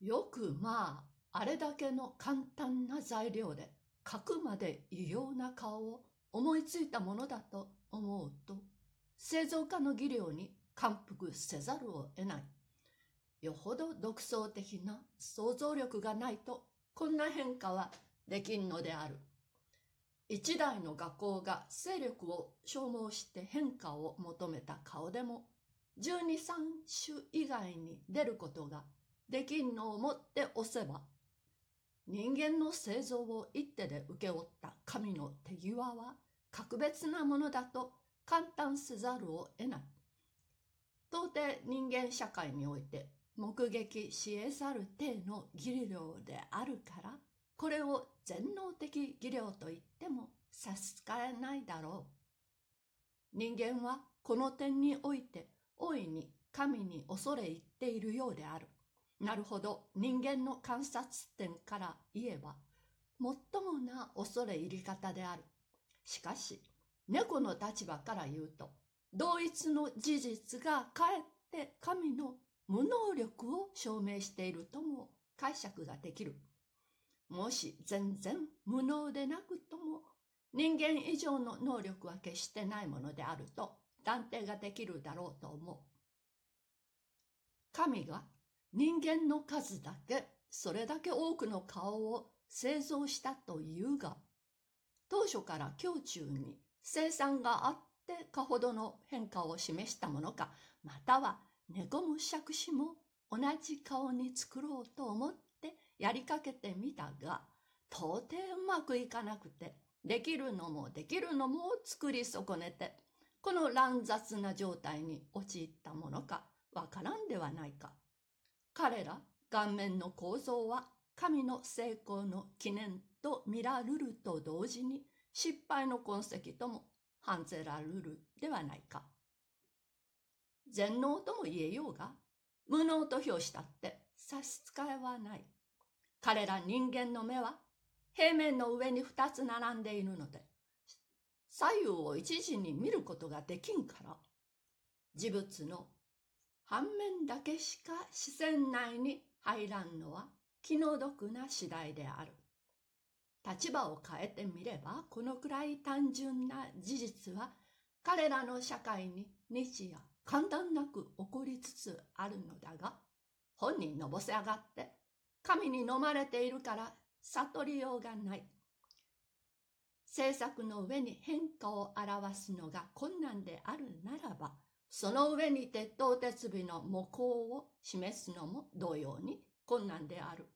よくまあ、あれだけの簡単な材料で、書くまで異様な顔を思いついたものだと思うと、製造家の技量に感服せざるを得ない。よほど独創的な想像力がないと、こんな変化はできんのである。一台の画工が勢力を消耗して変化を求めた顔でも、十二三種以外に出ることができんのをもって押せば、人間の製造を一手で請け負った神の手際は格別なものだと簡単せざるを得ない。到底人間社会において目撃し得ざる体の技量であるから、これを全能的技量と言っても差し支えないだろう。人間はこの点において大いに神に恐れ入っているようである。なるほど人間の観察点から言えば最もな恐れ入り方である。しかし猫の立場から言うと同一の事実がかえって神の無能力を証明しているとも解釈ができる。もし全然無能でなくとも人間以上の能力は決してないものであると断定ができるだろうと思う。神が人間の数だけ、それだけ多くの顔を製造したというが、当初から胸中に生産があってかほどの変化を示したものか、または猫も杓子も同じ顔に作ろうと思ってやりかけてみたが、到底うまくいかなくて、できるのもできるのも作り損ねて、この乱雑な状態に陥ったものかわからんではないか。彼ら顔面の構造は神の成功の記念と見られると同時に失敗の痕跡とも判ぜられるではないか。全能とも言えようが、無能と評したって差し支えはない。彼ら人間の目は平面の上に二つ並んでいるので、左右を一時に見ることができんから、事物の反面だけしか視線内に入らんのは気の毒な次第である。立場を変えてみれば、このくらい単純な事実は彼らの社会に日夜簡単なく起こりつつあるのだが、本人のぼせ上がって神に飲まれているから悟りようがない。政策の上に変化を表すのが困難であるならば、その上に鉄頭鉄尾の模倣を示すのも同様に困難である。